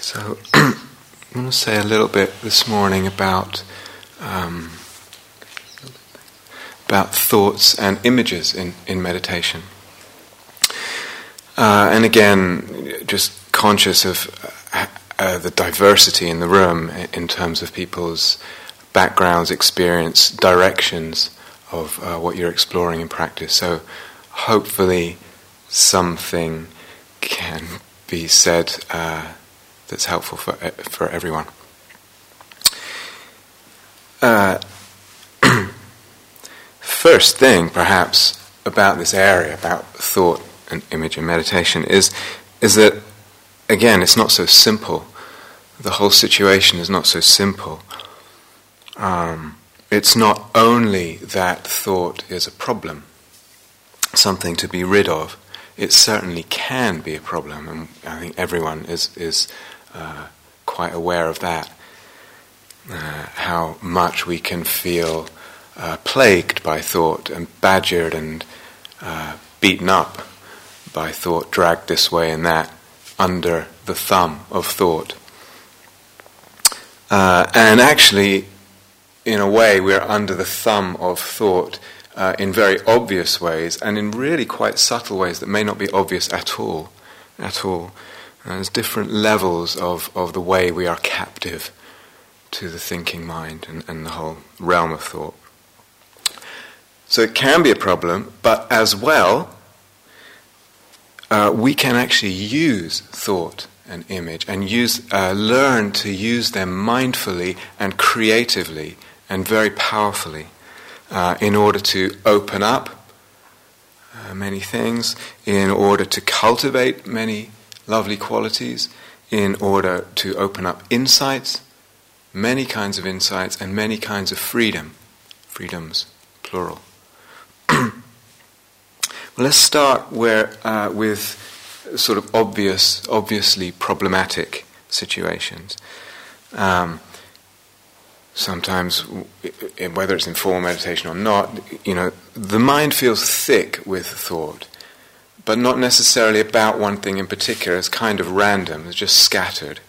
So, I want to say a little bit this morning about um, about thoughts and images in, in meditation. Uh, and again, just conscious of uh, uh, the diversity in the room in terms of people's backgrounds, experience, directions of uh, what you're exploring in practice. So, hopefully, something can be said uh, that's helpful for for everyone. Uh, first thing, perhaps, about this area, about thought and image and meditation, is is that again, it's not so simple. The whole situation is not so simple. Um, it's not only that thought is a problem, something to be rid of. It certainly can be a problem, and I think everyone is is uh, quite aware of that. Uh, how much we can feel uh, plagued by thought and badgered and uh, beaten up by thought, dragged this way and that under the thumb of thought. Uh, and actually, in a way, we're under the thumb of thought uh, in very obvious ways and in really quite subtle ways that may not be obvious at all. At all. There's different levels of, of the way we are captive to the thinking mind and, and the whole realm of thought. So it can be a problem, but as well, uh, we can actually use thought and image and use, uh, learn to use them mindfully and creatively and very powerfully uh, in order to open up uh, many things, in order to cultivate many lovely qualities, in order to open up insights many kinds of insights and many kinds of freedom. Freedoms, plural. well, let's start where, uh, with sort of obvious, obviously problematic situations. Um, sometimes, whether it's in formal meditation or not, you know, the mind feels thick with thought, but not necessarily about one thing in particular. It's kind of random. It's just scattered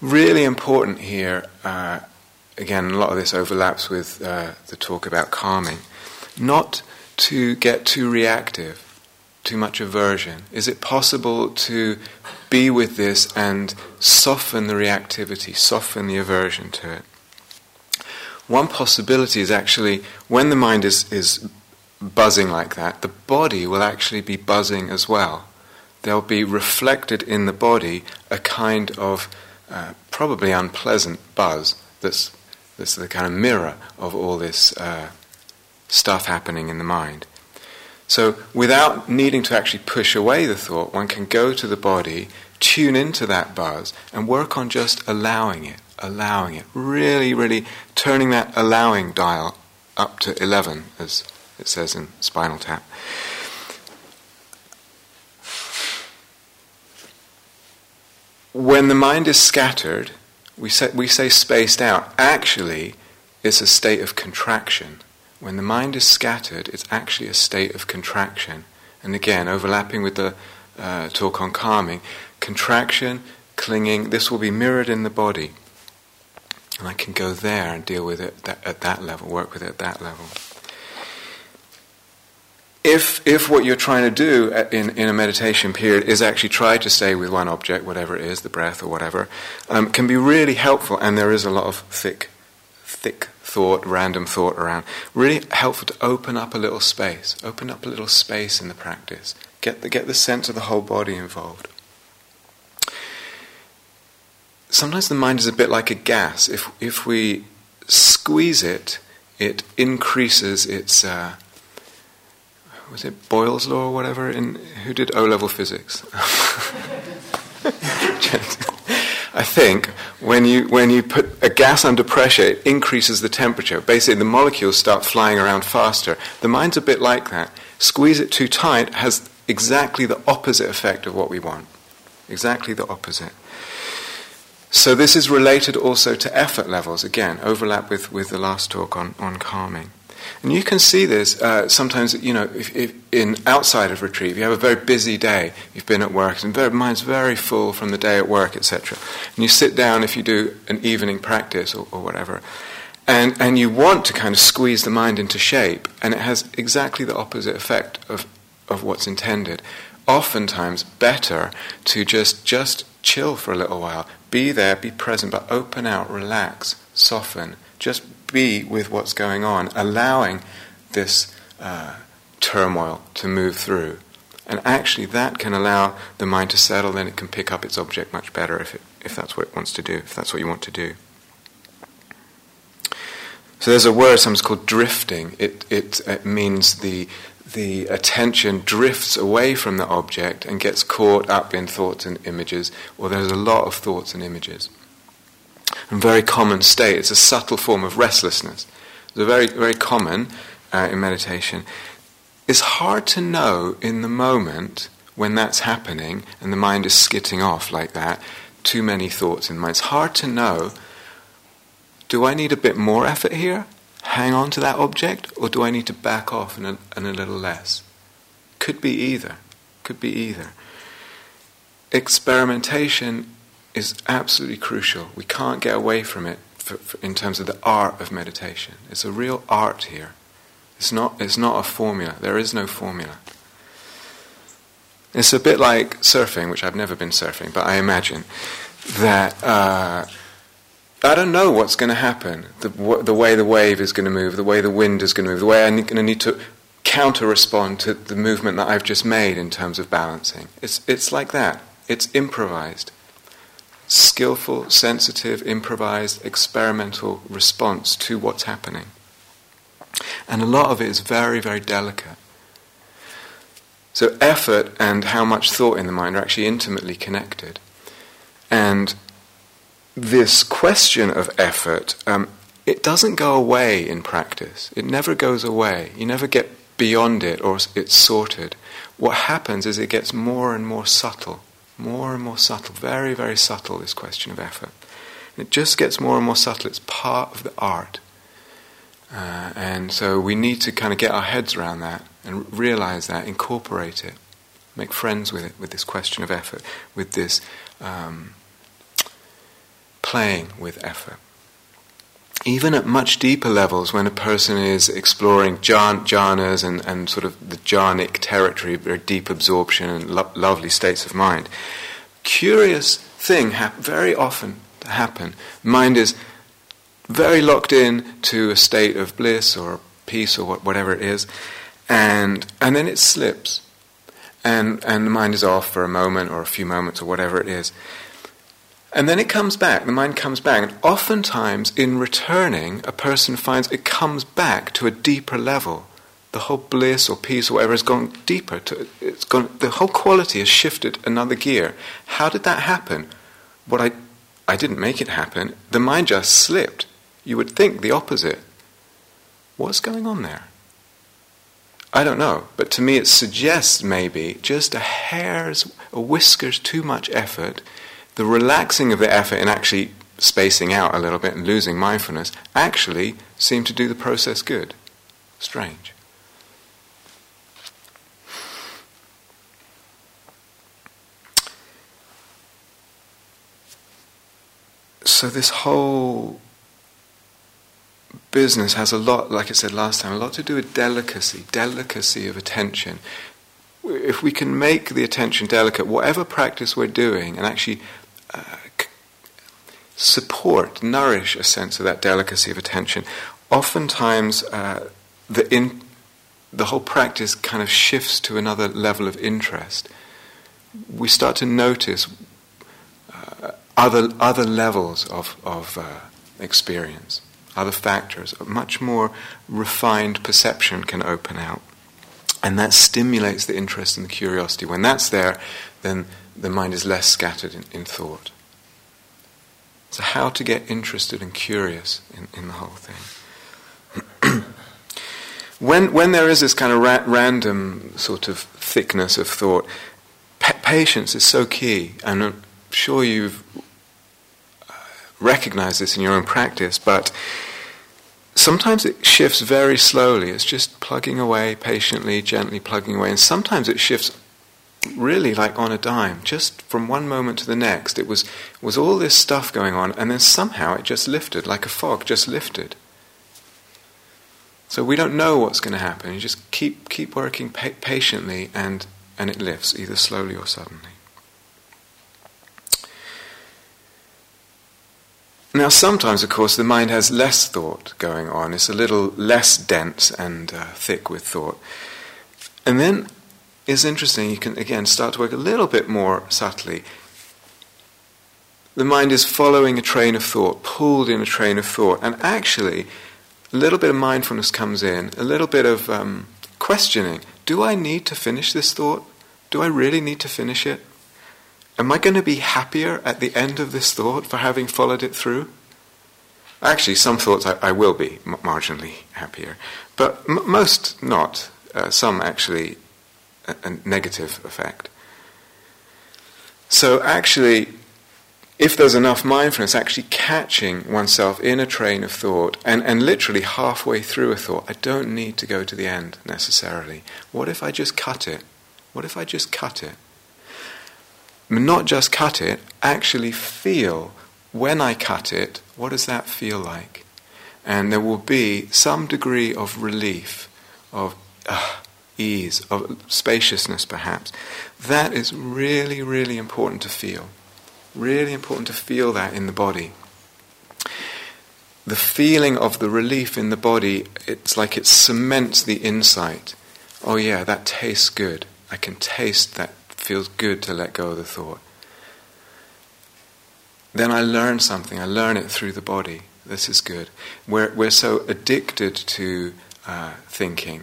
really important here, uh, again, a lot of this overlaps with uh, the talk about calming, not to get too reactive, too much aversion. Is it possible to be with this and soften the reactivity, soften the aversion to it? One possibility is actually when the mind is, is buzzing like that, the body will actually be buzzing as well. There'll be reflected in the body a kind of uh, probably unpleasant buzz that's, that's the kind of mirror of all this uh, stuff happening in the mind. So, without needing to actually push away the thought, one can go to the body, tune into that buzz, and work on just allowing it, allowing it, really, really turning that allowing dial up to 11, as it says in Spinal Tap. when the mind is scattered, we say, we say spaced out. Actually, it's a state of contraction. When the mind is scattered, it's actually a state of contraction. And again, overlapping with the uh, talk on calming, contraction, clinging, this will be mirrored in the body. And I can go there and deal with it at that level, work with it at that level if, if what you're trying to do in, in a meditation period is actually try to stay with one object, whatever it is, the breath or whatever, um, can be really helpful, and there is a lot of thick, thick thought, random thought around, really helpful to open up a little space, open up a little space in the practice, get the, get the sense of the whole body involved. Sometimes the mind is a bit like a gas. If, if we squeeze it, it increases its. Uh, was it Boyle's law or whatever? In who did O level physics? I think when you when you put a gas under pressure, it increases the temperature. Basically, the molecules start flying around faster. The mind's a bit like that. Squeeze it too tight has exactly the opposite effect of what we want. Exactly the opposite. So this is related also to effort levels. Again, overlap with, with the last talk on, on calming. And you can see this uh, sometimes, you know, if, if in outside of retreat, if you have a very busy day, you've been at work, and the mind's very full from the day at work, etc. And you sit down if you do an evening practice or, or whatever, and, and you want to kind of squeeze the mind into shape, and it has exactly the opposite effect of, of what's intended. Oftentimes, better to just, just chill for a little while, be there, be present, but open out, relax, soften, just be with what's going on, allowing this uh, turmoil to move through. And actually, that can allow the mind to settle, then it can pick up its object much better if, it, if that's what it wants to do, if that's what you want to do. So there's a word sometimes called drifting. It, it, it means the, the attention drifts away from the object and gets caught up in thoughts and images, or there's a lot of thoughts and images and very common state. It's a subtle form of restlessness. It's very, very common uh, in meditation. It's hard to know in the moment when that's happening and the mind is skitting off like that, too many thoughts in the mind. It's hard to know do I need a bit more effort here? Hang on to that object? Or do I need to back off and a, and a little less? Could be either. Could be either. Experimentation is absolutely crucial. We can't get away from it for, for, in terms of the art of meditation. It's a real art here. It's not, it's not a formula. There is no formula. It's a bit like surfing, which I've never been surfing, but I imagine that uh, I don't know what's going to happen. The, the way the wave is going to move, the way the wind is going to move, the way I'm going to need to counter respond to the movement that I've just made in terms of balancing. It's, it's like that. It's improvised skillful, sensitive, improvised, experimental response to what's happening. And a lot of it is very, very delicate. So, effort and how much thought in the mind are actually intimately connected. And this question of effort, um, it doesn't go away in practice. It never goes away. You never get beyond it or it's sorted. What happens is it gets more and more subtle more and more subtle, very, very subtle, this question of effort. And it just gets more and more subtle. It's part of the art. Uh, and so we need to kind of get our heads around that and realize that, incorporate it, make friends with it, with this question of effort, with this um, playing with effort even at much deeper levels, when a person is exploring jhanas and, and sort of the jhanic territory, very deep absorption and lo- lovely states of mind, curious thing ha- very often happen. Mind is very locked in to a state of bliss or peace or whatever it is, and and then it slips, and and the mind is off for a moment or a few moments or whatever it is, and then it comes back, the mind comes back. And oftentimes, in returning, a person finds it comes back to a deeper level. The whole bliss or peace or whatever has gone deeper. To, it's gone, the whole quality has shifted another gear. How did that happen? What I, I didn't make it happen. The mind just slipped. You would think the opposite. What's going on there? I don't know, but to me it suggests maybe just a hair's, a whisker's too much effort the relaxing of the effort and actually spacing out a little bit and losing mindfulness actually seemed to do the process good. Strange. So, this whole business has a lot, like I said last time, a lot to do with delicacy, delicacy of attention. If we can make the attention delicate, whatever practice we're doing, and actually support, nourish a sense of that delicacy of attention. Oftentimes, uh, the, in, the whole practice kind of shifts to another level of interest. We start to notice uh, other, other levels of, of uh, experience, other factors. A much more refined perception can open out. And that stimulates the interest and the curiosity. When that's there, then the mind is less scattered in, in thought. So, how to get interested and curious in, in the whole thing. when, when there is this kind of ra- random sort of thickness of thought, pa- patience is so key. And I'm sure you've uh, recognized this in your own practice, but sometimes it shifts very slowly. It's just plugging away patiently, gently plugging away. And sometimes it shifts really like on a dime, just from one moment to the next. It was, was all this stuff going on, and then somehow it just lifted, like a fog, just lifted. So we don't know what's going to happen. You just keep, keep working pa- patiently, and, and it lifts, either slowly or suddenly. Now, sometimes, of course, the mind has less thought going on. It's a little less dense and uh, thick with thought. And then it's interesting, you can again start to work a little bit more subtly. The mind is following a train of thought, pulled in a train of thought, and actually, a little bit of mindfulness comes in, a little bit of um, questioning. Do I need to finish this thought? Do I really need to finish it? Am I going to be happier at the end of this thought for having followed it through? Actually, some thoughts I, I will be marginally happier, but m- most not. Uh, some actually a, negative effect. So, actually, if there's enough mindfulness, actually catching oneself in a train of thought and, and literally halfway through a thought, I don't need to go to the end necessarily. What if I just cut it? What if I just cut it? not just cut it, actually feel when I cut it, what does that feel like? And there will be some degree of relief, of ease, of spaciousness perhaps. That is really, really important to feel. Really important to feel that in the body. The feeling of the relief in the body, it's like it cements the insight. Oh, yeah, that tastes good. I can taste that feels good to let go of the thought. Then I learn something. I learn it through the body. This is good. We're, we're so addicted to uh, thinking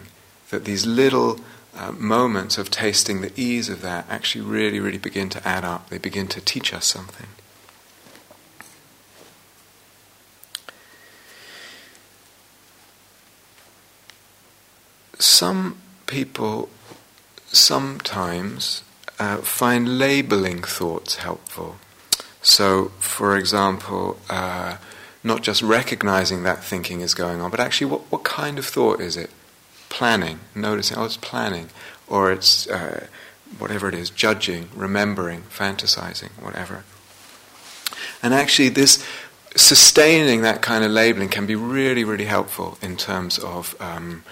that these little uh, moments of tasting the ease of that actually really, really begin to add up. They begin to teach us something. Some people sometimes uh, find labeling thoughts helpful. So, for example, uh, not just recognizing that thinking is going on, but actually, what, what kind of thought is it? Planning, noticing, oh, it's planning, or it's uh, whatever it is, judging, remembering, fantasizing, whatever. And actually, this sustaining that kind of labeling can be really, really helpful in terms of um,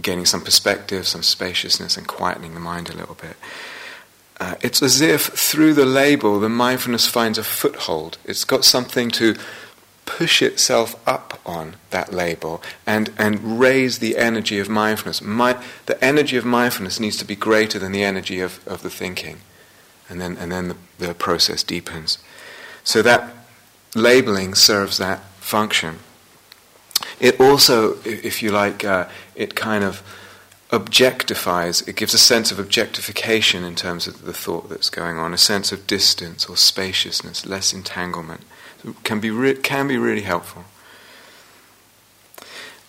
gaining some perspective, some spaciousness, and quietening the mind a little bit. Uh, it's as if through the label the mindfulness finds a foothold. It's got something to push itself up on that label and, and raise the energy of mindfulness. My, the energy of mindfulness needs to be greater than the energy of, of the thinking. And then, and then the, the process deepens. So that labeling serves that function. It also, if you like, uh, it kind of objectifies, it gives a sense of objectification in terms of the thought that's going on, a sense of distance or spaciousness, less entanglement. Can be, re- can be really helpful.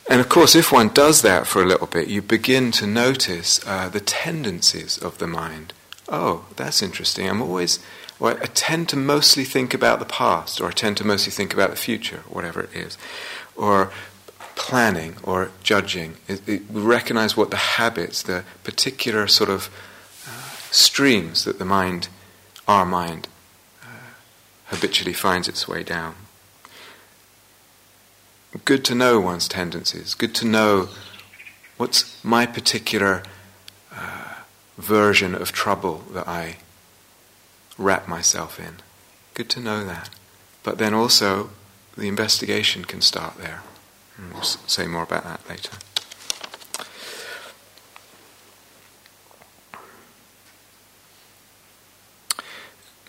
And of course, if one does that for a little bit, you begin to notice uh, the tendencies of the mind. Oh, that's interesting. I'm always, well, I tend to mostly think about the past, or I tend to mostly think about the future, whatever it is. Or planning or judging. It, it, we recognize what the habits, the particular sort of uh, streams that the mind, our mind, habitually finds its way down. Good to know one's tendencies. Good to know what's my particular uh, version of trouble that I wrap myself in. Good to know that. But then also, the investigation can start there. We'll say more about that later.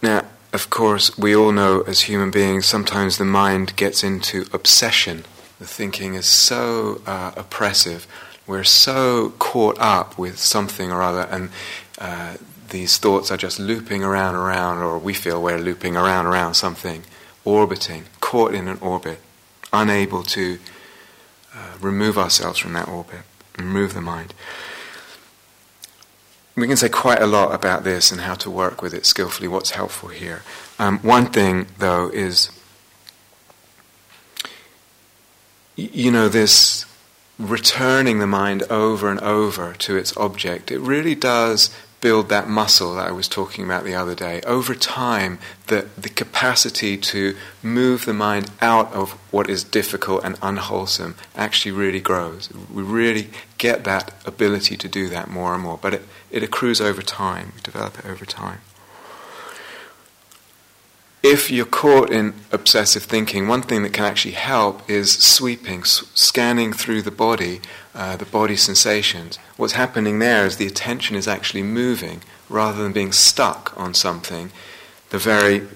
Now, of course, we all know as human beings, sometimes the mind gets into obsession. The thinking is so uh, oppressive. We're so caught up with something or other, and uh, these thoughts are just looping around, around, or we feel we're looping around, around something, orbiting, caught in an orbit, unable to uh, remove ourselves from that orbit, remove the mind. We can say quite a lot about this and how to work with it skillfully, what's helpful here. Um, one thing, though, is you know, this returning the mind over and over to its object, it really does build that muscle that I was talking about the other day. Over time, the, the capacity to move the mind out of what is difficult and unwholesome actually really grows. We really get that ability to do that more and more, but it, it accrues over time. We develop it over time if you're caught in obsessive thinking, one thing that can actually help is sweeping, s- scanning through the body, uh, the body sensations. What's happening there is the attention is actually moving rather than being stuck on something. The very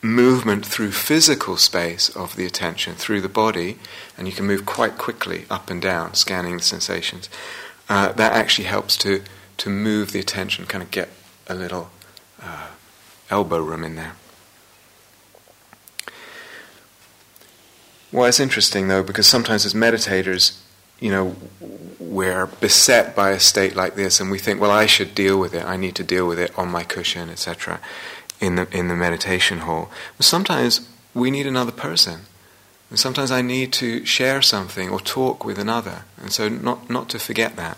movement through physical space of the attention, through the body, and you can move quite quickly up and down, scanning the sensations. Uh, that actually helps to, to move the attention, kind of get a little uh, elbow room in there. Well, it's interesting though, because sometimes as meditators, you know, we're beset by a state like this, and we think, well, I should deal with it. I need to deal with it on my cushion, etc. In the in the meditation hall. But sometimes we need another person, and sometimes I need to share something or talk with another, and so not not to forget that.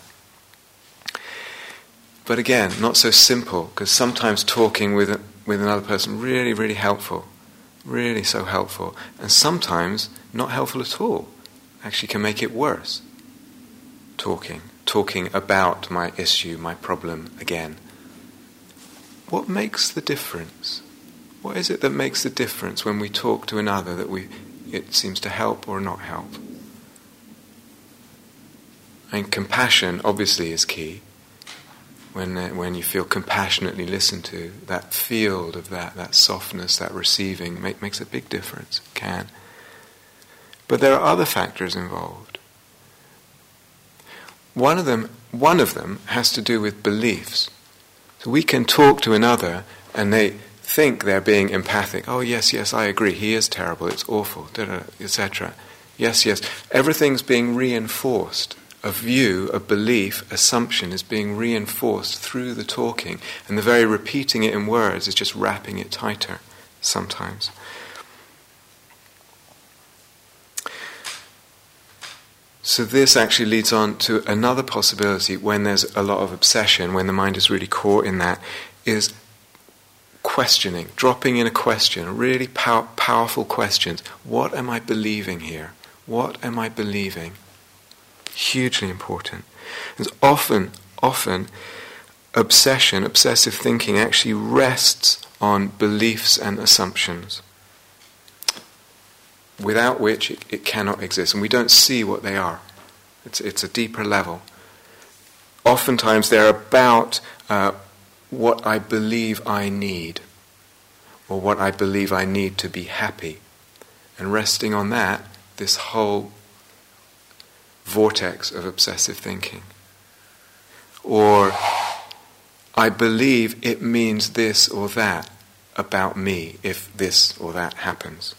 But again, not so simple, because sometimes talking with with another person really really helpful, really so helpful, and sometimes not helpful at all. Actually, can make it worse. Talking, talking about my issue, my problem again. What makes the difference? What is it that makes the difference when we talk to another that we, it seems to help or not help? And compassion obviously is key. When, uh, when you feel compassionately listened to, that field of that, that softness, that receiving, make, makes a big difference. It Can. But there are other factors involved. One of them, one of them has to do with beliefs. So we can talk to another and they think they're being empathic. Oh, yes, yes, I agree. He is terrible. It's awful, etc. Yes, yes. Everything's being reinforced. A view, a belief, assumption is being reinforced through the talking, and the very repeating it in words is just wrapping it tighter sometimes. So, this actually leads on to another possibility when there's a lot of obsession, when the mind is really caught in that, is questioning, dropping in a question, really pow- powerful questions. What am I believing here? What am I believing? Hugely important. Because often, often, obsession, obsessive thinking actually rests on beliefs and assumptions without which it, it, cannot exist, and we don't see what they are. It's, it's a deeper level. Oftentimes they're about uh, what I believe I need, or what I believe I need to be happy. And resting on that, this whole vortex of obsessive thinking. Or I believe it means this or that about me if this or that happens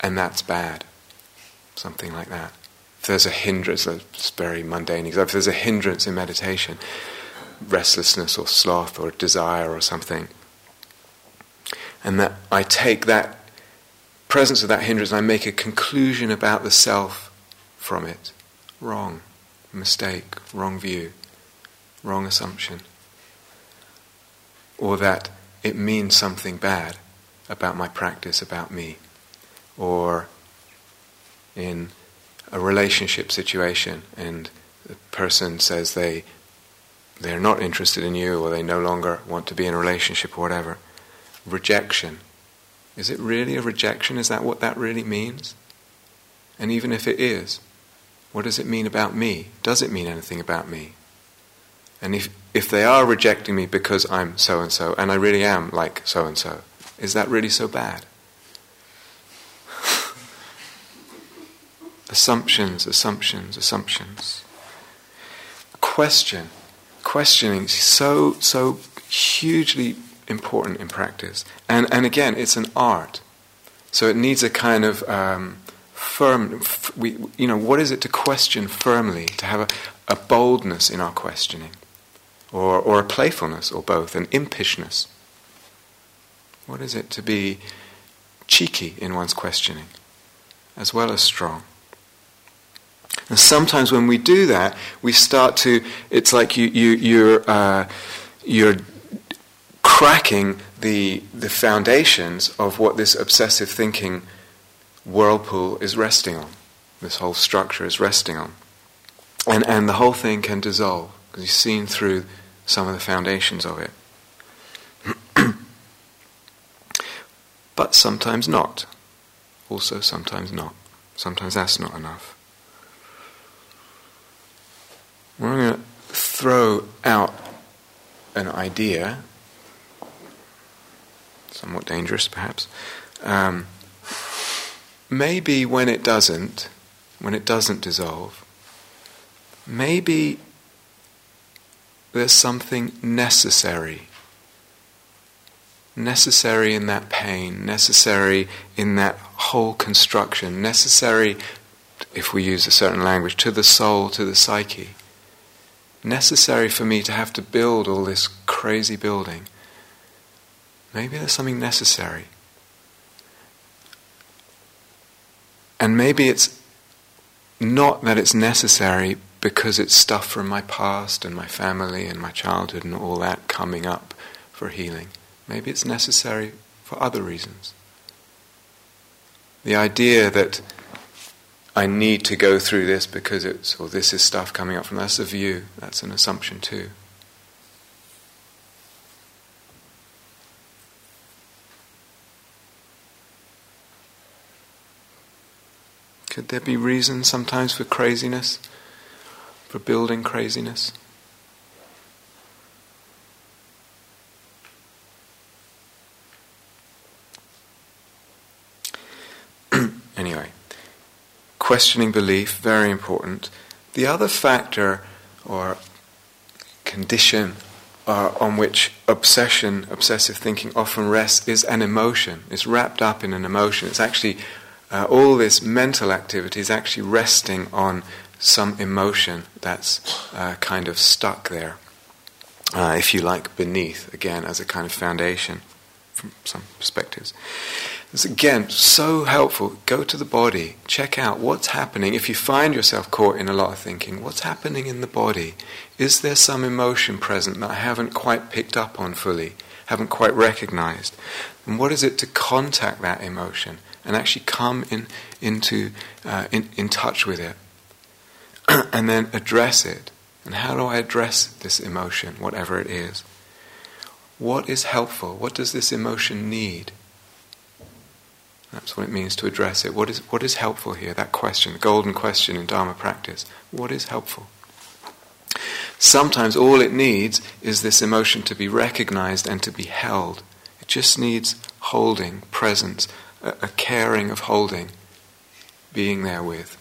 and that's bad. Something like that. If there's a hindrance, it's very mundane example, if there's a hindrance in meditation, restlessness or sloth or desire or something, and that I take that presence of that hindrance and I make a conclusion about the self from it. Wrong, mistake, wrong view, wrong assumption. Or that it means something bad about my practice, about me. Or in a relationship situation and the person says they they're not interested in you or they no longer want to be in a relationship or whatever. Rejection. Is it really a rejection? Is that what that really means? And even if it is what does it mean about me does it mean anything about me and if if they are rejecting me because I'm so and so and I really am like so and so is that really so bad Assumptions, assumptions, assumptions. Question. Questioning is so, so hugely important in practice. And, and again, it's an art. So it needs a kind of um, firm, we, you know, what is it to question firmly, to have a, a boldness in our questioning, or, or a playfulness, or both, an impishness? What is it to be cheeky in one's questioning? as well as strong. And sometimes when we do that, we start to, it's like you, you, you're, uh, you're cracking the, the foundations of what this obsessive thinking whirlpool is resting on. This whole structure is resting on. And, and the whole thing can dissolve because you've seen through some of the foundations of it. but sometimes not. Also, sometimes not. Sometimes that's not enough. We're going to throw out an idea, somewhat dangerous perhaps. Um, maybe when it doesn't, when it doesn't dissolve, maybe there's something necessary. Necessary in that pain, necessary in that whole construction, necessary, if we use a certain language, to the soul, to the psyche necessary for me to have to build all this crazy building. Maybe there's something necessary. And maybe it's not that it's necessary because it's stuff from my past and my family and my childhood and all that coming up for healing. Maybe it's necessary for other reasons. The idea that I need to go through this because it's, or this is stuff coming up from that's a view, that's an assumption too. Could there be reasons sometimes for craziness, for building craziness? anyway questioning belief, very important. The other factor or condition uh, on which obsession, obsessive thinking often rests is an emotion. It's wrapped up in an emotion. It's actually, uh, all this mental activity is actually resting on some emotion that's uh, kind of stuck there, uh, if you like, beneath, again, as a kind of foundation from some perspectives. It's again so helpful. Go to the body, check out what's happening. If you find yourself caught in a lot of thinking, what's happening in the body? Is there some emotion present that I haven't quite picked up on fully, haven't quite recognized? And what is it to contact that emotion and actually come in, into, uh, in, in touch with it? and then address it. And how do I address this emotion, whatever it is? What is helpful? What does this emotion need? That's what it means to address it. What is, what is helpful here? That question, the golden question in Dharma practice. What is helpful? Sometimes all it needs is this emotion to be recognized and to be held. It just needs holding, presence, a, a caring of holding, being there with.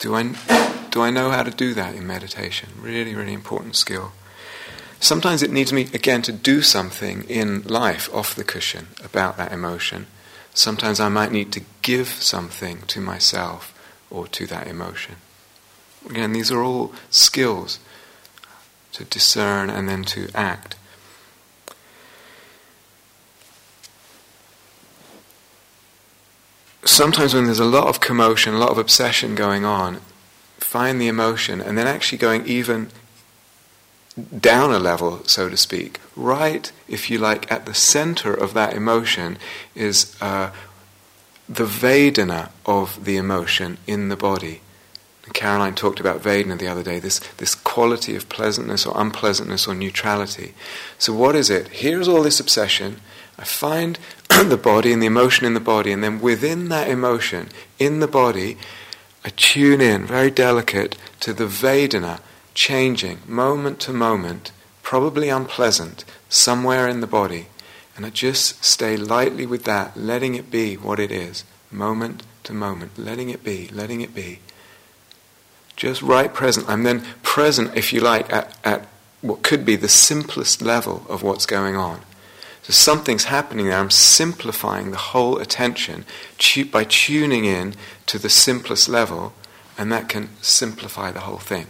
Do I, do I know how to do that in meditation? Really, really important skill. Sometimes it needs me, again, to do something in life off the cushion about that emotion. Sometimes I might need to give something to myself or to that emotion. Again, these are all skills to discern and then to act. Sometimes, when there's a lot of commotion, a lot of obsession going on, find the emotion and then actually going even down a level, so to speak. Right, if you like, at the center of that emotion is uh, the Vedana of the emotion in the body. Caroline talked about Vedana the other day, this, this quality of pleasantness or unpleasantness or neutrality. So, what is it? Here's all this obsession. I find the body and the emotion in the body, and then within that emotion, in the body, I tune in, very delicate, to the Vedana changing moment to moment, probably unpleasant, somewhere in the body. And I just stay lightly with that, letting it be what it is, moment to moment, letting it be, letting it be. Just right present. I'm then present, if you like, at, at what could be the simplest level of what's going on. So something's happening there. I'm simplifying the whole attention by tuning in to the simplest level, and that can simplify the whole thing.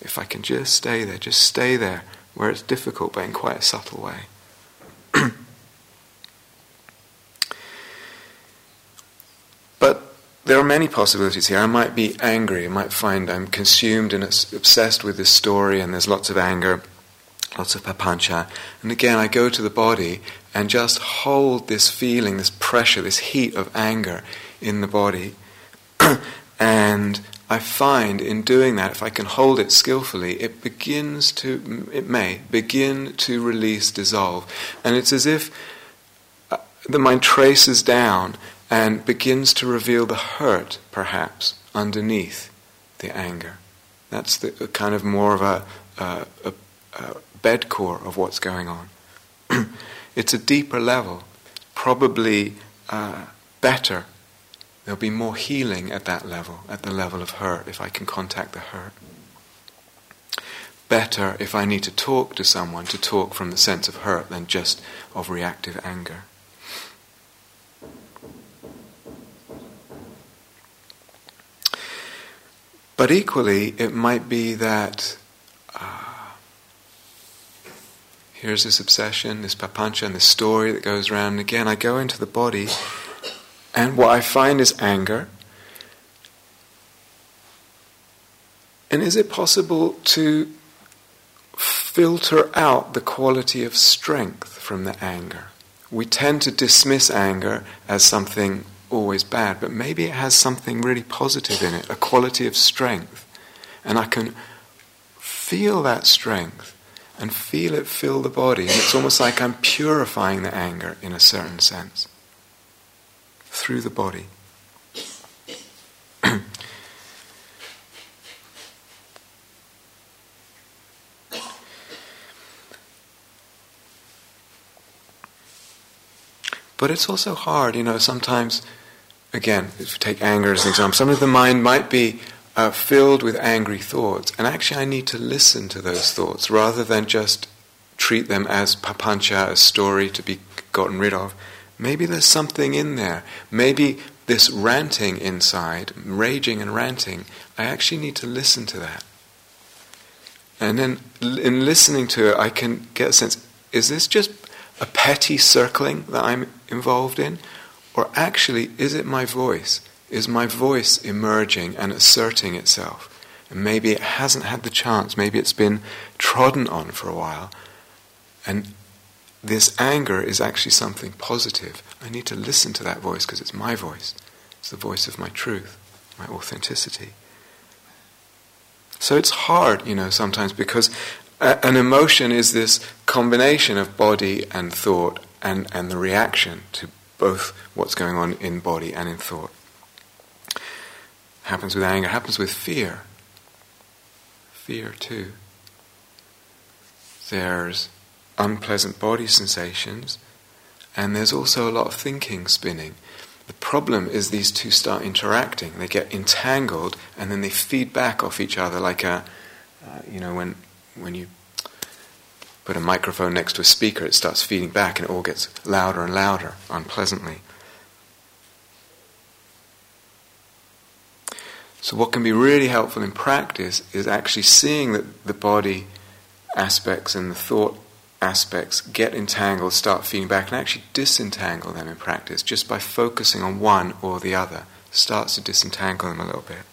If I can just stay there, just stay there where it's difficult but in quite a subtle way. But there are many possibilities here. I might be angry. I might find I'm consumed and obsessed with this story, and there's lots of anger, lots of papancha. And again, I go to the body and just hold this feeling, this pressure, this heat of anger in the body. and I find in doing that, if I can hold it skillfully, it begins to, it may begin to release, dissolve. And it's as if uh, the mind traces down and begins to reveal the hurt, perhaps, underneath the anger. That's the uh, kind of more of a, uh, a, a, a bed core of what's going on. it's a deeper level, probably uh, better. There'll be more healing at that level, at the level of hurt, if I can contact the hurt. Better if I need to talk to someone to talk from the sense of hurt than just of reactive anger. But equally, it might be that here's this obsession, this papancha, and this story that goes around. And again, I go into the body, and what I find is anger. And is it possible to filter out the quality of strength from the anger? We tend to dismiss anger as something always bad, but maybe it has something really positive in it, a quality of strength. And I can feel that strength and feel it fill the body. And it's almost like I'm purifying the anger in a certain sense through the body. but it's also hard, you know, sometimes, again, if you take anger as an example, some of the mind might be uh, filled with angry thoughts. And actually, I need to listen to those thoughts rather than just treat them as papancha, a story to be gotten rid of. Maybe there's something in there. Maybe this ranting inside, raging and ranting, I actually need to listen to that. And then in listening to it, I can get a sense is this just a petty circling that I'm involved in? Or actually, is it my voice? Is my voice emerging and asserting itself. And maybe it hasn't had the chance, maybe it's been trodden on for a while. And this anger is actually something positive. I need to listen to that voice because it's my voice. It's the voice of my truth, my authenticity. So it's hard, you know, sometimes because a- an emotion is this combination of body and thought and, and the reaction to both what's going on in body and in thought happens with anger, happens with fear. Fear too. There's unpleasant body sensations, and there's also a lot of thinking spinning. The problem is these two start interacting. They get entangled, and then they feed back off each other like a, uh, you know, when when you put a microphone next to a speaker, it starts feeding back, and it all gets louder and louder, unpleasantly. So, what can be really helpful in practice is actually seeing that the body aspects and the thought aspects get entangled, start feeding back, and actually disentangle them in practice just by focusing on one or the other. Starts to disentangle them a little bit.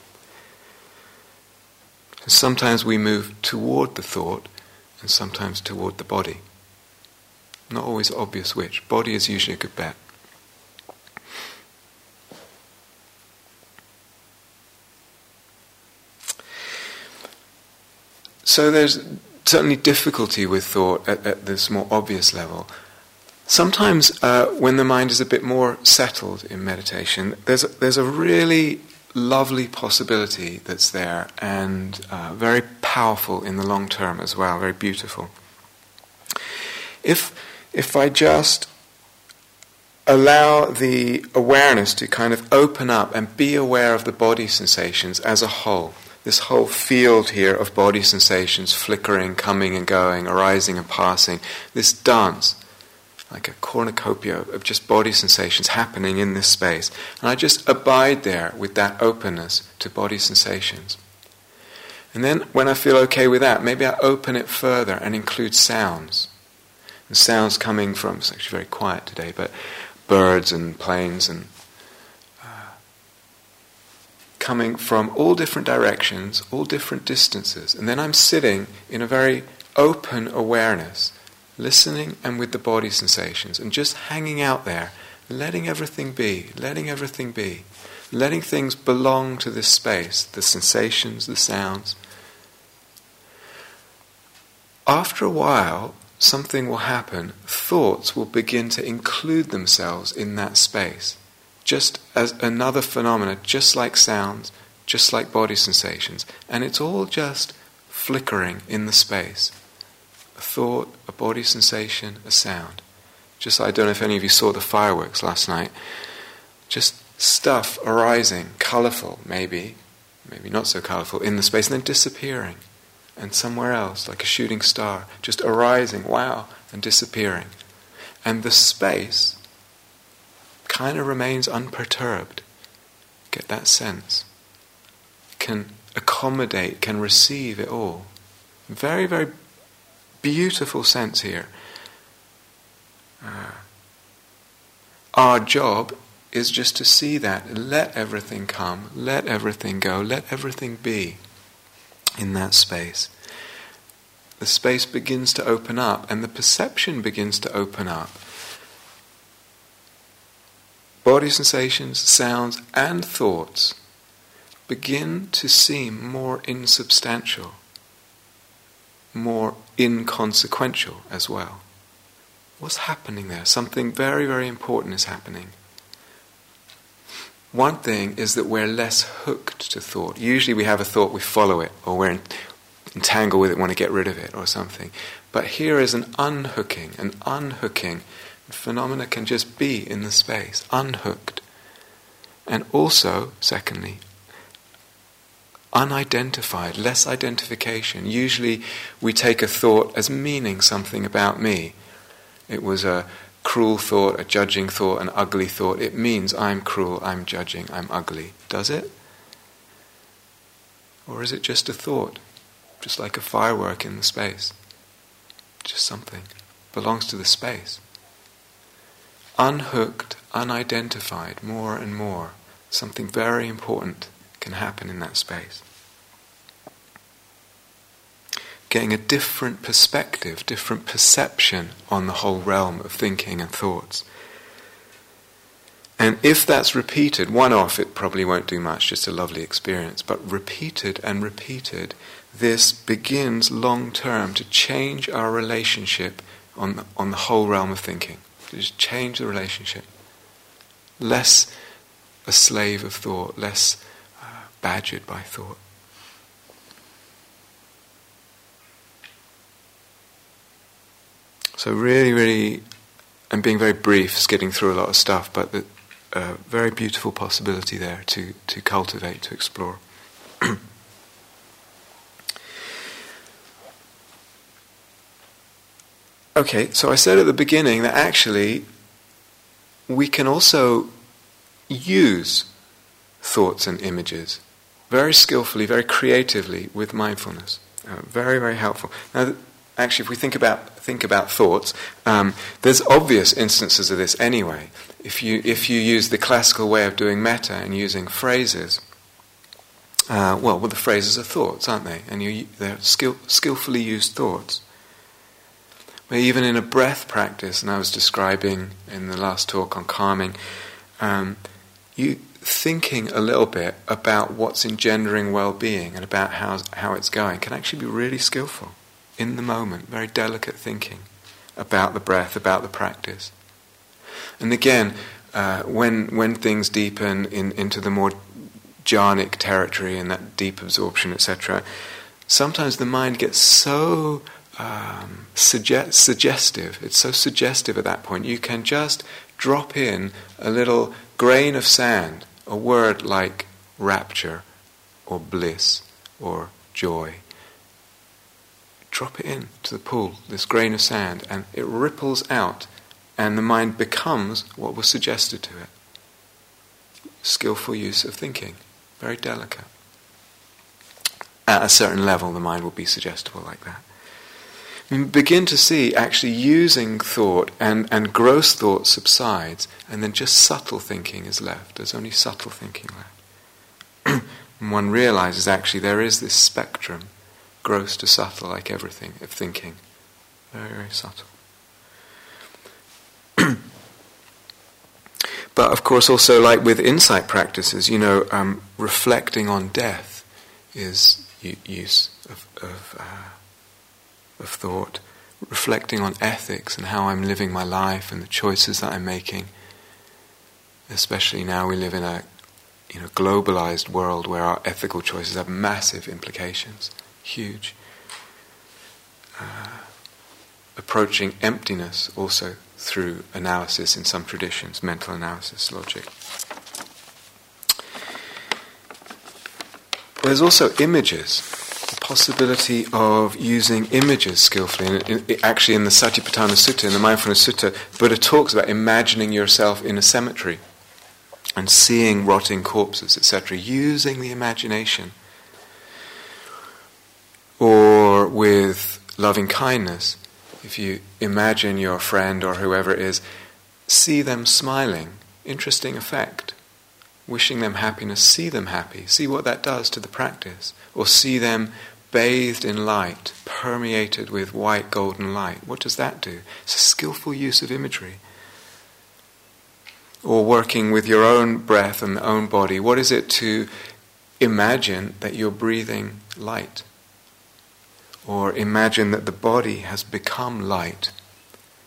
sometimes we move toward the thought and sometimes toward the body. Not always obvious which. Body is usually a good bet. So there's certainly difficulty with thought at, at this more obvious level. Sometimes, uh, when the mind is a bit more settled in meditation, there's a, there's a really lovely possibility that's there and uh, very powerful in the long term as well, very beautiful. If, if I just allow the awareness to kind of open up and be aware of the body sensations as a whole, this whole field here of body sensations flickering, coming and going, arising and passing, this dance, like a cornucopia of just body sensations happening in this space. And I just abide there with that openness to body sensations. And then when I feel okay with that, maybe I open it further and include sounds. And sounds coming from, it's actually very quiet today, but birds and planes and coming from all different directions, all different distances. And then I'm sitting in a very open awareness, listening and with the body sensations, and just hanging out there, letting everything be, letting everything be, letting things belong to this space, the sensations, the sounds. After a while, something will happen. Thoughts will begin to include themselves in that space just as another phenomena, just like sounds, just like body sensations. And it's all just flickering in the space. A thought, a body sensation, a sound. Just I don't know if any of you saw the fireworks last night. Just stuff arising, colourful maybe, maybe not so colourful, in the space, and then disappearing. And somewhere else, like a shooting star, just arising, wow, and disappearing. And the space kind of remains unperturbed. Get that sense. Can accommodate, can receive it all. Very, very beautiful sense here. Uh, our job is just to see that, let everything come, let everything go, let everything be in that space. The space begins to open up and the perception begins to open up body sensations, sounds, and thoughts begin to seem more insubstantial, more inconsequential as well. What's happening there? Something very, very important is happening. One thing is that we're less hooked to thought. Usually we have a thought, we follow it, or we're entangled with it, want to get rid of it, or something. But here is an unhooking, an unhooking Phenomena can just be in the space, unhooked. And also, secondly, unidentified, less identification. Usually we take a thought as meaning something about me. It was a cruel thought, a judging thought, an ugly thought. It means I'm cruel, I'm judging, I'm ugly. Does it? Or is it just a thought? Just like a firework in the space? Just something. Belongs to the space unhooked, unidentified more and more, something very important can happen in that space. Getting a different perspective, different perception on the whole realm of thinking and thoughts. And if that's repeated, one off, it probably won't do much, just a lovely experience. But repeated and repeated, this begins long term to change our relationship on the, on the whole realm of thinking to just change the relationship. Less a slave of thought, less uh, badgered by thought. So really, really, I'm being very brief, skidding through a lot of stuff, but a uh, very beautiful possibility there to, to cultivate, to explore. Okay, so I said at the beginning that actually we can also use thoughts and images very skillfully, very creatively with mindfulness. Uh, very, very helpful. Now, actually, if we think about think about thoughts, um, there's obvious instances of this anyway. If you if you use the classical way of doing metta and using phrases, uh, well, well, the phrases are thoughts, aren't they? And you, they're skill, skillfully used thoughts even in a breath practice, and I was describing in the last talk on calming, um, you thinking a little bit about what's engendering well-being and about how how it's going can actually be really skillful in the moment. Very delicate thinking about the breath, about the practice. And again, uh, when when things deepen in, into the more jhanic territory and that deep absorption, etc., sometimes the mind gets so um, suggest- suggestive. It's so suggestive at that point. You can just drop in a little grain of sand, a word like rapture or bliss or joy. Drop it in to the pool, this grain of sand, and it ripples out, and the mind becomes what was suggested to it. Skillful use of thinking, very delicate. At a certain level, the mind will be suggestible like that begin to see actually using thought and, and gross thought subsides, and then just subtle thinking is left. There's only subtle thinking left. And one realizes actually there is this spectrum, gross to subtle, like everything, of thinking. Very, very subtle. but of course, also like with insight practices, you know, um, reflecting on death is use of, of, uh, of thought. Reflecting on ethics and how I'm living my life and the choices that I'm making. Especially now we live in a you know, globalized world where our ethical choices have massive implications, huge. Uh, approaching emptiness also through analysis in some traditions, mental analysis, logic. There's also images, the possibility of using images skillfully. In, actually, in the Satipatthana Sutta, in the Mindfulness Sutta, Buddha talks about imagining yourself in a cemetery and seeing rotting corpses, etc., using the imagination. Or with loving kindness, if you imagine your friend or whoever it is, see them smiling, interesting effect. Wishing them happiness, see them happy, see what that does to the practice. Or see them bathed in light, permeated with white golden light. What does that do? It's a skillful use of imagery or working with your own breath and own body, what is it to imagine that you're breathing light? Or imagine that the body has become light,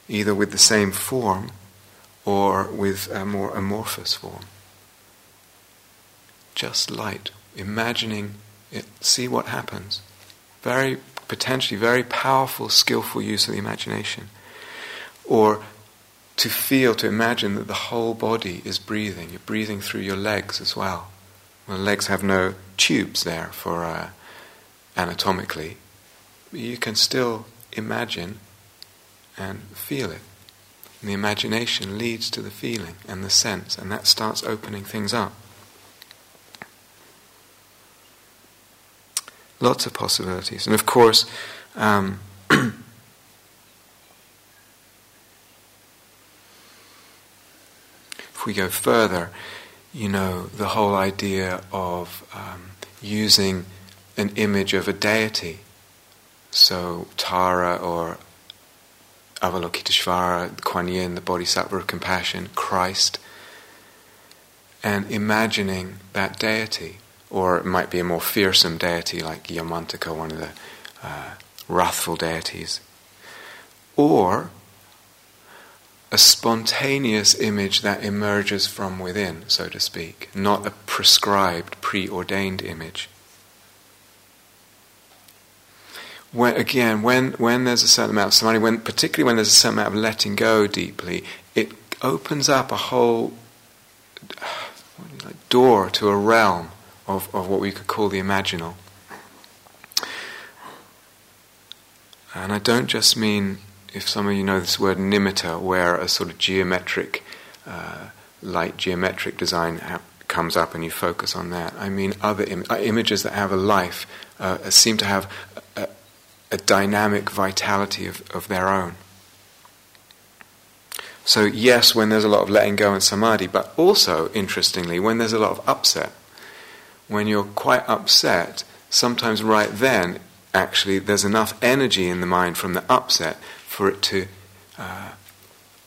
either with the same form or with a more amorphous form. Just light, imagining it, see what happens. Very, potentially very powerful, skillful use of the imagination. Or to feel, to imagine that the whole body is breathing. You're breathing through your legs as well. Well, legs have no tubes there for uh, anatomically. You can still imagine and feel it. And the imagination leads to the feeling and the sense, and that starts opening things up. Lots of possibilities. And of course, um, if we go further, you know, the whole idea of um, using an image of a deity, so Tara or Avalokiteshvara, Kuan Yin, the Bodhisattva of compassion, Christ, and imagining that deity, or it might be a more fearsome deity like Yamantaka, one of the uh, wrathful deities, or a spontaneous image that emerges from within, so to speak, not a prescribed, preordained image. When, again, when, when there's a certain amount of samadhi, when, particularly when there's a certain amount of letting go deeply, it opens up a whole door to a realm of, of what we could call the imaginal. And I don't just mean if some of you know this word nimitta, where a sort of geometric, uh, light geometric design ha- comes up and you focus on that. I mean, other Im- uh, images that have a life uh, seem to have a, a dynamic vitality of, of their own. So, yes, when there's a lot of letting go and samadhi, but also, interestingly, when there's a lot of upset. When you're quite upset, sometimes right then, actually, there's enough energy in the mind from the upset for it to uh,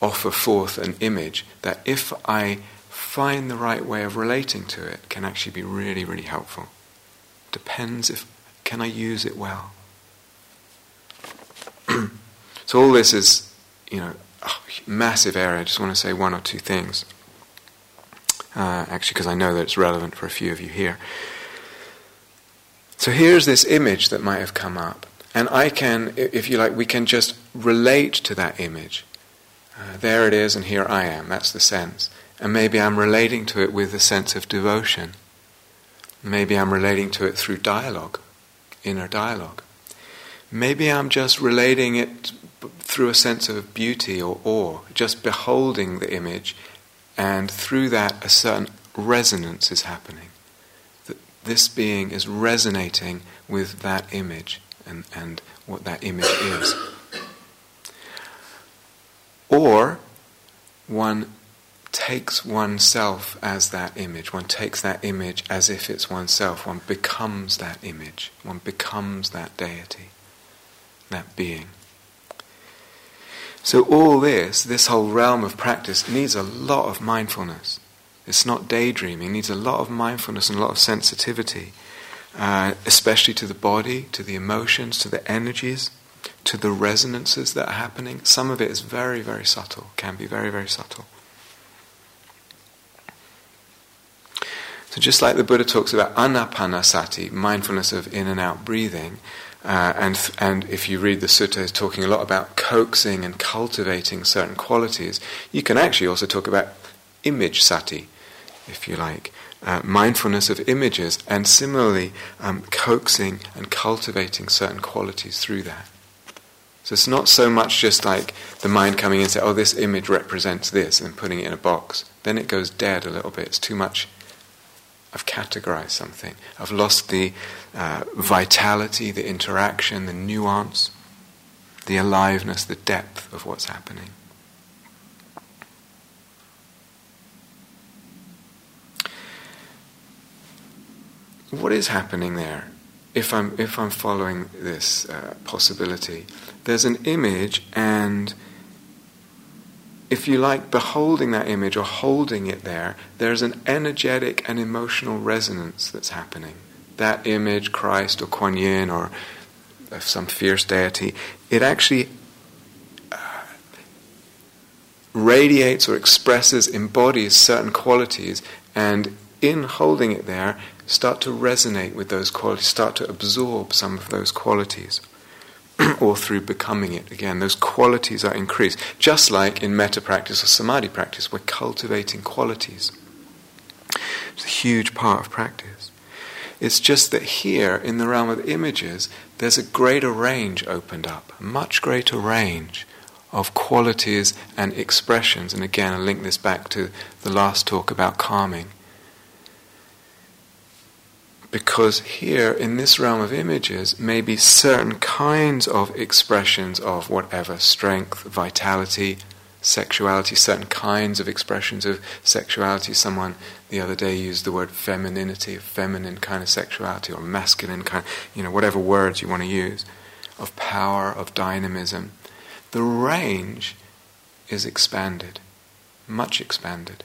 offer forth an image that if I find the right way of relating to it can actually be really, really helpful. Depends if can I use it well. so all this is, you know, massive area. I just want to say one or two things. Uh, actually, because I know that it's relevant for a few of you here. So here's this image that might have come up. And I can, if you like, we can just relate to that image. Uh, there it is, and here I am. That's the sense. And maybe I'm relating to it with a sense of devotion. Maybe I'm relating to it through dialogue, inner dialogue. Maybe I'm just relating it through a sense of beauty or awe, just beholding the image, and through that a certain resonance is happening. That this being is resonating with that image and, and what that image is. Or one takes oneself as that image. One takes that image as if it's oneself. One becomes that image. One becomes that deity, that being. So, all this, this whole realm of practice, needs a lot of mindfulness. It's not daydreaming, it needs a lot of mindfulness and a lot of sensitivity, uh, especially to the body, to the emotions, to the energies, to the resonances that are happening. Some of it is very, very subtle, can be very, very subtle. So, just like the Buddha talks about anapanasati, mindfulness of in and out breathing, uh, and, and if you read the sutta, it's talking a lot about coaxing and cultivating certain qualities. You can actually also talk about image sati, if you like, uh, mindfulness of images, and similarly um, coaxing and cultivating certain qualities through that. So it's not so much just like the mind coming in and say, oh, this image represents this, and putting it in a box. Then it goes dead a little bit. It's too much I've categorized something. I've lost the uh, vitality, the interaction, the nuance, the aliveness, the depth of what's happening. What is happening there? If I'm if I'm following this uh, possibility, there's an image and if you like, beholding that image or holding it there, there's an energetic and emotional resonance that's happening. That image, Christ or Kuan Yin or some fierce deity, it actually uh, radiates or expresses, embodies certain qualities, and in holding it there, start to resonate with those qualities, start to absorb some of those qualities. or through becoming it. Again, those qualities are increased. Just like in metta practice or samadhi practice, we're cultivating qualities. It's a huge part of practice. It's just that here, in the realm of images, there's a greater range opened up, a much greater range of qualities and expressions. And again, I link this back to the last talk about calming. Because here, in this realm of images, may be certain kinds of expressions of whatever strength, vitality, sexuality, certain kinds of expressions of sexuality. Someone the other day used the word femininity, feminine kind of sexuality, or masculine kind, you know, whatever words you want to use, of power, of dynamism. The range is expanded, much expanded.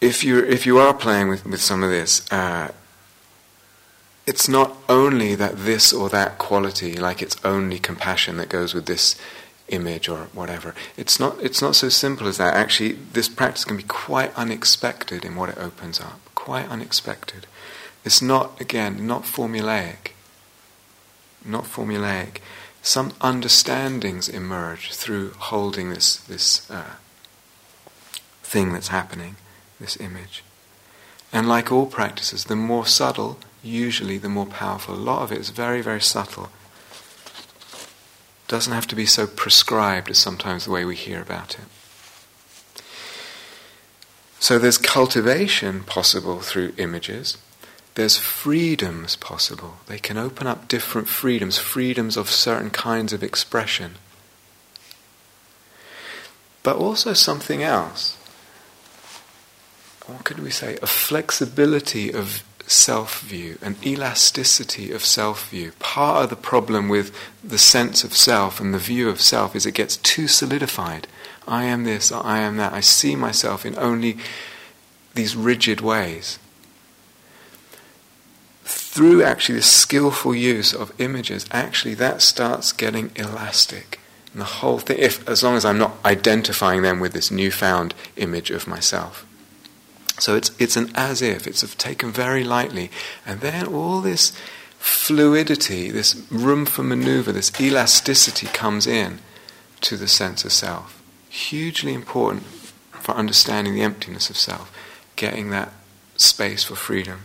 If you if you are playing with, with some of this, uh, it's not only that this or that quality, like it's only compassion that goes with this image or whatever. It's not it's not so simple as that. Actually, this practice can be quite unexpected in what it opens up. Quite unexpected. It's not again not formulaic. Not formulaic. Some understandings emerge through holding this this uh, thing that's happening this image. And like all practices, the more subtle, usually the more powerful. A lot of it is very, very subtle. Doesn't have to be so prescribed as sometimes the way we hear about it. So there's cultivation possible through images. There's freedoms possible. They can open up different freedoms, freedoms of certain kinds of expression. But also something else what could we say, a flexibility of self view, an elasticity of self view. Part of the problem with the sense of self and the view of self is it gets too solidified. I am this, I am that. I see myself in only these rigid ways. Through actually the skillful use of images, actually that starts getting elastic. And the whole thing, if as long as I'm not identifying them with this newfound image of myself. So it's, it's an as if, it's taken very lightly. And then all this fluidity, this room for maneuver, this elasticity comes in to the sense of self. Hugely important for understanding the emptiness of self, getting that space for freedom.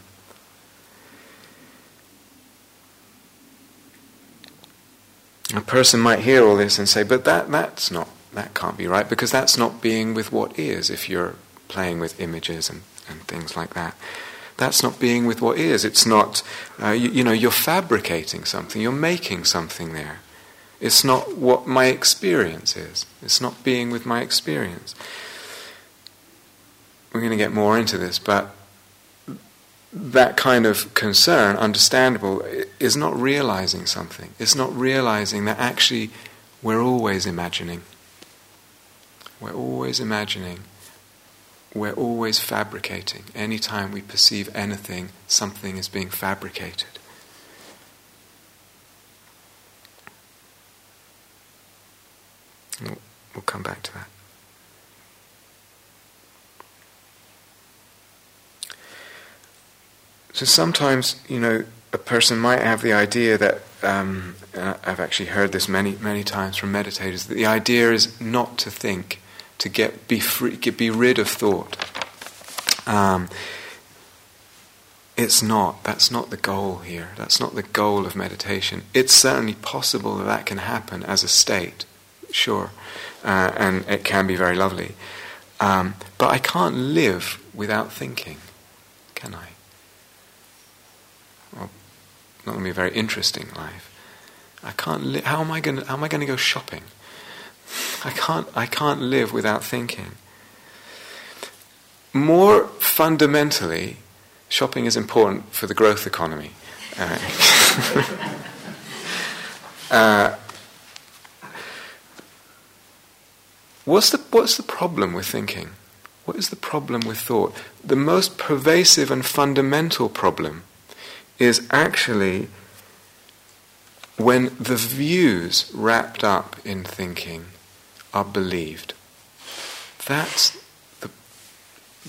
A person might hear all this and say, but that, that's not, that can't be right, because that's not being with what is if you're playing with images and, and things like that. That's not being with what is. It's not, uh, you, you know, you're fabricating something, you're making something there. It's not what my experience is. It's not being with my experience. We're going to get more into this, but that kind of concern, understandable, is not realizing something. It's not realizing that actually we're always imagining. We're always imagining. We're always fabricating. Anytime we perceive anything, something is being fabricated. We'll, come back to that. So sometimes, you know, a person might have the idea that um, I've actually heard this many, many times from meditators. That the idea is not to think, to get be free, get, be rid of thought. Um, it's not. That's not the goal here. That's not the goal of meditation. It's certainly possible that that can happen as a state, sure, uh, and it can be very lovely. Um, but I can't live without thinking, can I? Well, not going to be a very interesting life. I can't. Li- how am I going? How am I going to go shopping? I can't. I can't live without thinking. More fundamentally, shopping is important for the growth economy. Uh, uh, what's the What's the problem with thinking? What is the problem with thought? The most pervasive and fundamental problem is actually when the views wrapped up in thinking are believed. That's the,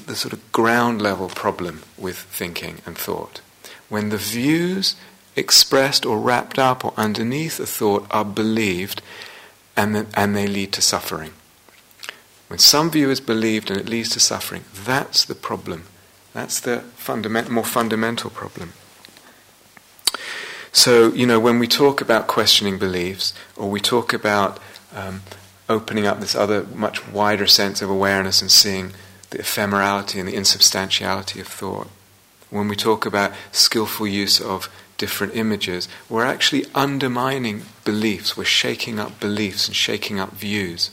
the sort of ground level problem with thinking and thought. When the views expressed or wrapped up or underneath a thought are believed and, and they lead to suffering. When some view is believed and it leads to suffering, that's the problem. That's the fundament, more fundamental problem. So, you know, when we talk about questioning beliefs, or we talk about um, opening up this other, much wider sense of awareness and seeing the ephemerality and the insubstantiality of thought, when we talk about skillful use of different images, we're actually undermining beliefs, we're shaking up beliefs and shaking up views.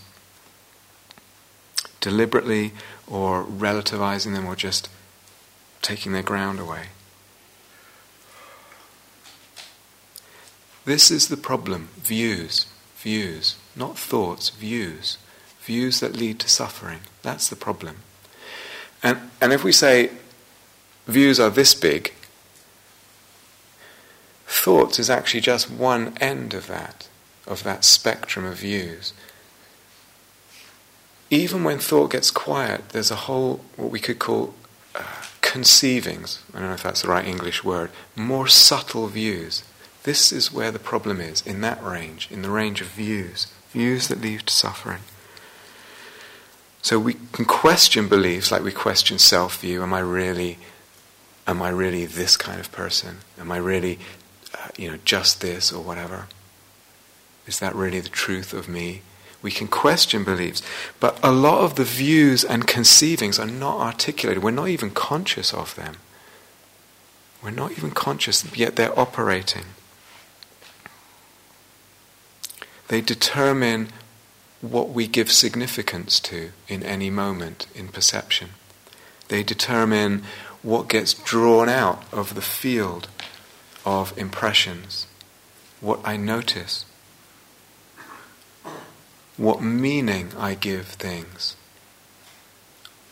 Deliberately or relativizing them or just taking their ground away. This is the problem. Views, views, not thoughts, views. Views that lead to suffering. That's the problem. And, and if we say views are this big, thoughts is actually just one end of that, of that spectrum of views. Even when thought gets quiet, there's a whole, what we could call uh, conceivings. I don't know if that's the right English word. More subtle views this is where the problem is, in that range, in the range of views, views that lead to suffering. So we can question beliefs like we question self view. Am I really, am I really this kind of person? Am I really, uh, you know, just this or whatever? Is that really the truth of me? We can question beliefs, but a lot of the views and conceivings are not articulated. We're not even conscious of them. We're not even conscious, yet they're operating. They determine what we give significance to in any moment in perception. They determine what gets drawn out of the field of impressions, what I notice, what meaning I give things.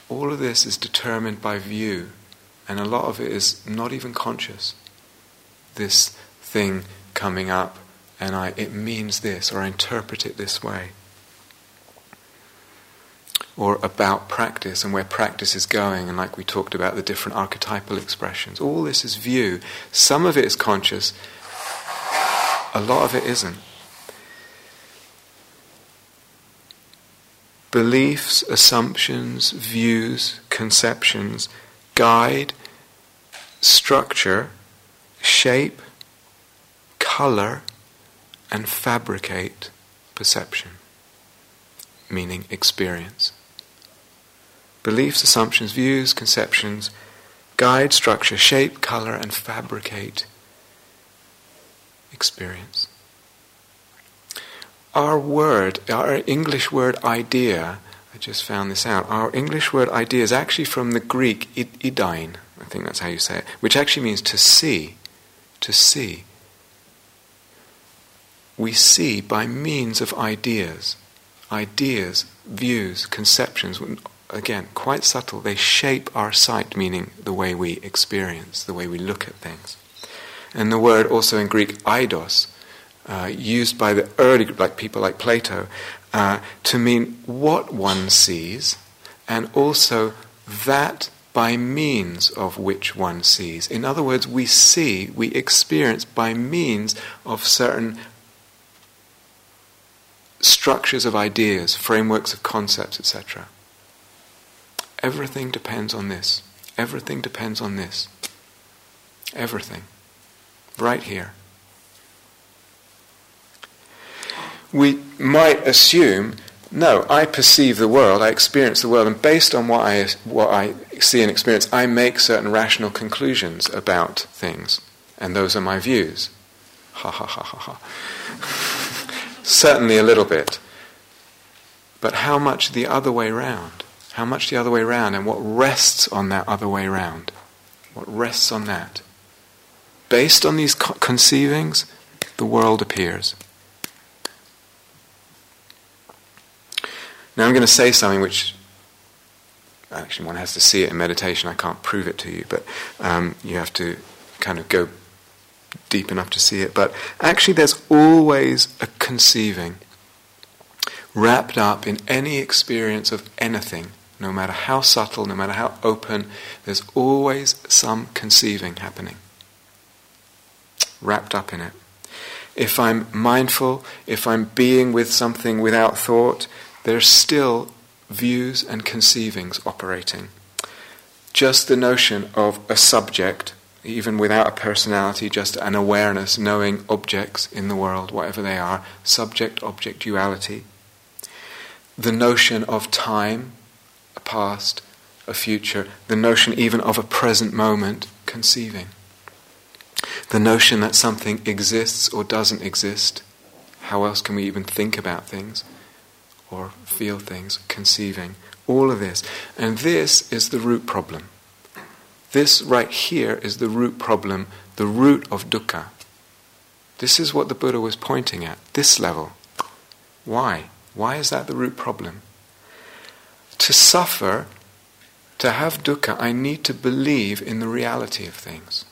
All of this is determined by view, and a lot of it is not even conscious. This thing coming up and I, it means this, or I interpret it this way. Or about practice and where practice is going, and like we talked about the different archetypal expressions. All this is view. Some of it is conscious, a lot of it isn't. Beliefs, assumptions, views, conceptions guide, structure, shape, color, and fabricate perception, meaning experience. Beliefs, assumptions, views, conceptions guide, structure, shape, color, and fabricate experience. our word, our English word idea, I just found this out, our English word idea is actually from the Greek idein, I think that's how you say it, which actually means to see, to see. We see by means of ideas, ideas, views, conceptions, again, quite subtle, they shape our sight, meaning the way we experience, the way we look at things. And the word also in Greek, eidos, uh, used by the early, like people like Plato, uh, to mean what one sees, and also that by means of which one sees. In other words, we see, we experience by means of certain structures of ideas, frameworks of concepts, etc. Everything depends on this. Everything depends on this. Everything. Right here. We might assume, no, I perceive the world, I experience the world, and based on what I, what I see and experience, I make certain rational conclusions about things. And those are my views. Ha ha ha ha ha. Certainly a little bit. But how much the other way round? How much the other way round and what rests on that other way round? What rests on that? Based on these co- conceivings, the world appears. Now I'm going to say something which actually one has to see it in meditation. I can't prove it to you, but um, you have to kind of go deep enough to see it. But actually, there's always a conceiving wrapped up in any experience of anything no matter how subtle, no matter how open, there's always some conceiving happening, wrapped up in it. If I'm mindful, if I'm being with something without thought, there's still views and conceivings operating. Just the notion of a subject, even without a personality, just an awareness, knowing objects in the world, whatever they are, subject object duality. The notion of time, a past, a future, the notion even of a present moment conceiving. The notion that something exists or doesn't exist. How else can we even think about things or feel things? Conceiving. All of this. And this is the root problem. This right here is the root problem, the root of dukkha. This is what the Buddha was pointing at, this level. Why? Why is that the root problem? to suffer, to have dukkha, I need to believe in the reality of things.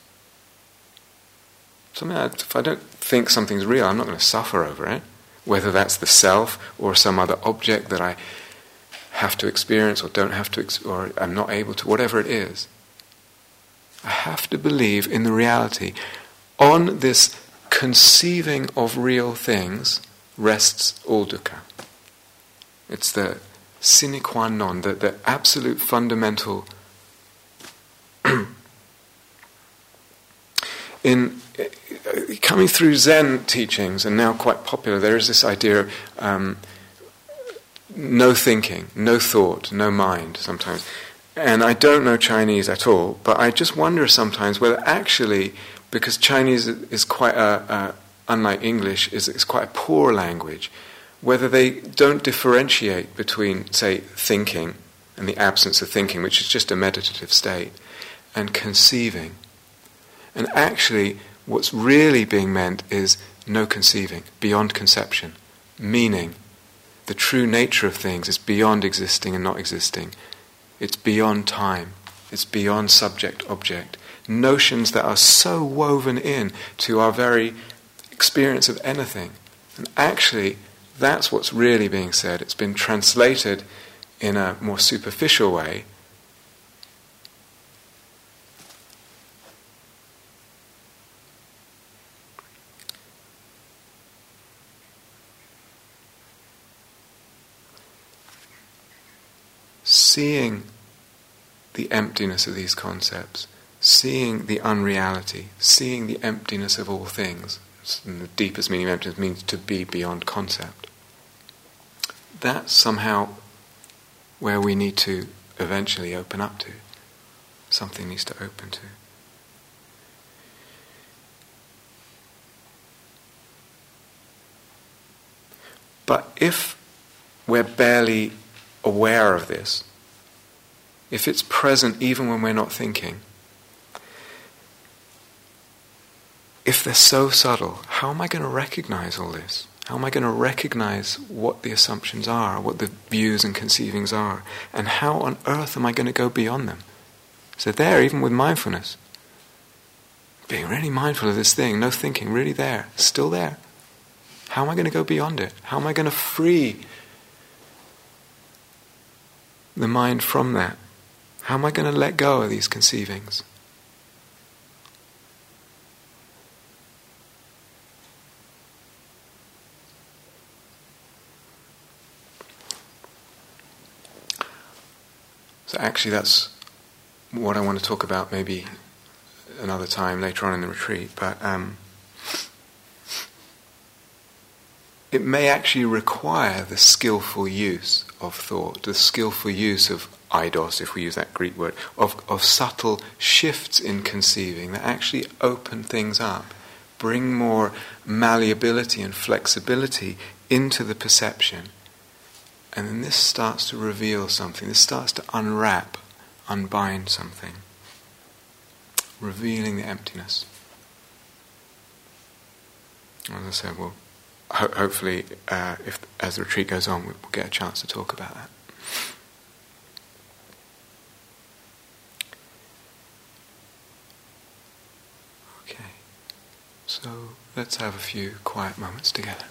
So if I don't think something's real, I'm not going to suffer over it, whether that's the self or some other object that I have to experience or don't have to, or I'm not able to, whatever it is. I have to believe in the reality. On this conceiving of real things rests all dukkha. It's the sine qua non, the, the absolute fundamental. in coming through Zen teachings, and now quite popular, there is this idea of um, no thinking, no thought, no mind sometimes. And I don't know Chinese at all, but I just wonder sometimes whether actually, because Chinese is quite a, a unlike English, is, is quite a poor language whether they don't differentiate between, say, thinking and the absence of thinking, which is just a meditative state, and conceiving. And actually, what's really being meant is no conceiving, beyond conception, meaning the true nature of things is beyond existing and not existing. It's beyond time. It's beyond subject object. Notions that are so woven in to our very experience of anything. And actually, that's what's really being said. It's been translated in a more superficial way. Seeing the emptiness of these concepts, seeing the unreality, seeing the emptiness of all things, and the deepest meaning of emptiness means to be beyond concept that's somehow where we need to eventually open up to. Something needs to open to. But if we're barely aware of this, if it's present even when we're not thinking, if they're so subtle, how am I going to recognize all this? How am I going to recognize what the assumptions are, what the views and conceivings are? And how on earth am I going to go beyond them? So, there, even with mindfulness, being really mindful of this thing, no thinking, really there, still there. How am I going to go beyond it? How am I going to free the mind from that? How am I going to let go of these conceivings? So, actually, that's what I want to talk about maybe another time later on in the retreat. But um, it may actually require the skillful use of thought, the skillful use of eidos, if we use that Greek word, of, of subtle shifts in conceiving that actually open things up, bring more malleability and flexibility into the perception. And then this starts to reveal something, this starts to unwrap, unbind something, revealing the emptiness. As I said, well, ho- hopefully, uh, if as the retreat goes on, we'll get a chance to talk about that. Okay, so let's have a few quiet moments together.